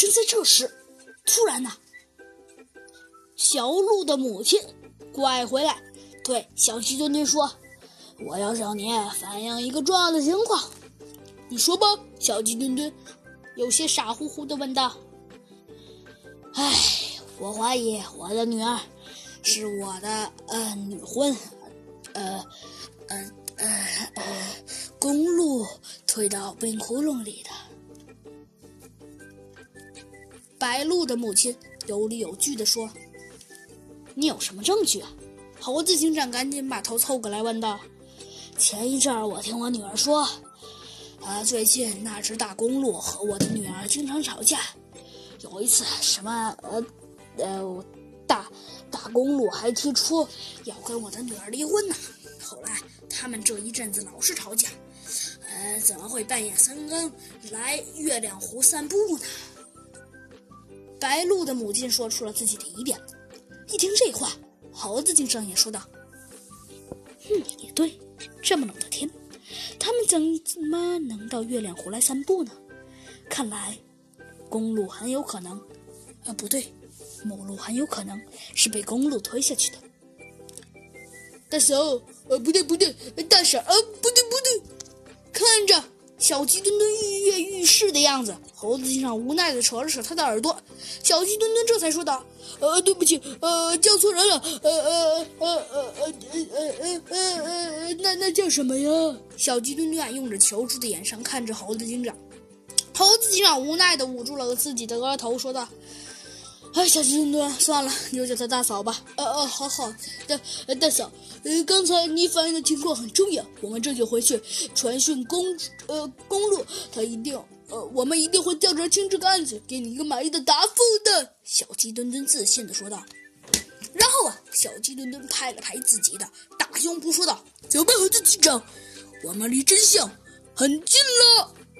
正在这时，突然呢，小鹿的母亲拐回来，对小鸡墩墩说：“我要向你反映一个重要的情况。”你说吧，小鸡墩墩有些傻乎乎的问道。“唉，我怀疑我的女儿是我的呃女婚，呃呃呃呃公鹿推到冰窟窿里的。”白鹿的母亲有理有据地说：“你有什么证据啊？”猴子警长赶紧把头凑过来问道：“前一阵儿我听我女儿说，啊，最近那只大公鹿和我的女儿经常吵架，有一次什么呃呃大大公鹿还提出要跟我的女儿离婚呢。后来他们这一阵子老是吵架，呃，怎么会半夜三更来月亮湖散步呢？”白鹿的母亲说出了自己的疑点。一听这话，猴子警长也说道：“嗯，也对，这么冷的天，他们怎么能到月亮湖来散步呢？看来，公鹿很有可能……呃，不对，母鹿很有可能是被公鹿推下去的。”大嫂，呃，不对不对，大婶，呃，不对不对，看着。小鸡墩墩跃跃欲试的样子，猴子警长无奈的扯了扯他的耳朵。小鸡墩墩这才说道：“呃，对不起，呃，叫错人了，呃呃呃呃呃呃呃呃呃呃，那那叫什么呀？”小鸡墩墩啊用着求助的眼神看着猴子警长。猴子警长无奈的捂住了自己的额头，说道。哎，小鸡墩墩，算了，你就叫他大嫂吧。呃呃，好好，大大嫂，呃，刚才你反映的情况很重要，我们这就回去传讯公呃公路，他一定呃，我们一定会调查清这个案子，给你一个满意的答复的。小鸡墩墩自信的说道。然后啊，小鸡墩墩拍了拍自己的大胸脯，说道：“走吧，猴子警长，我们离真相很近了。”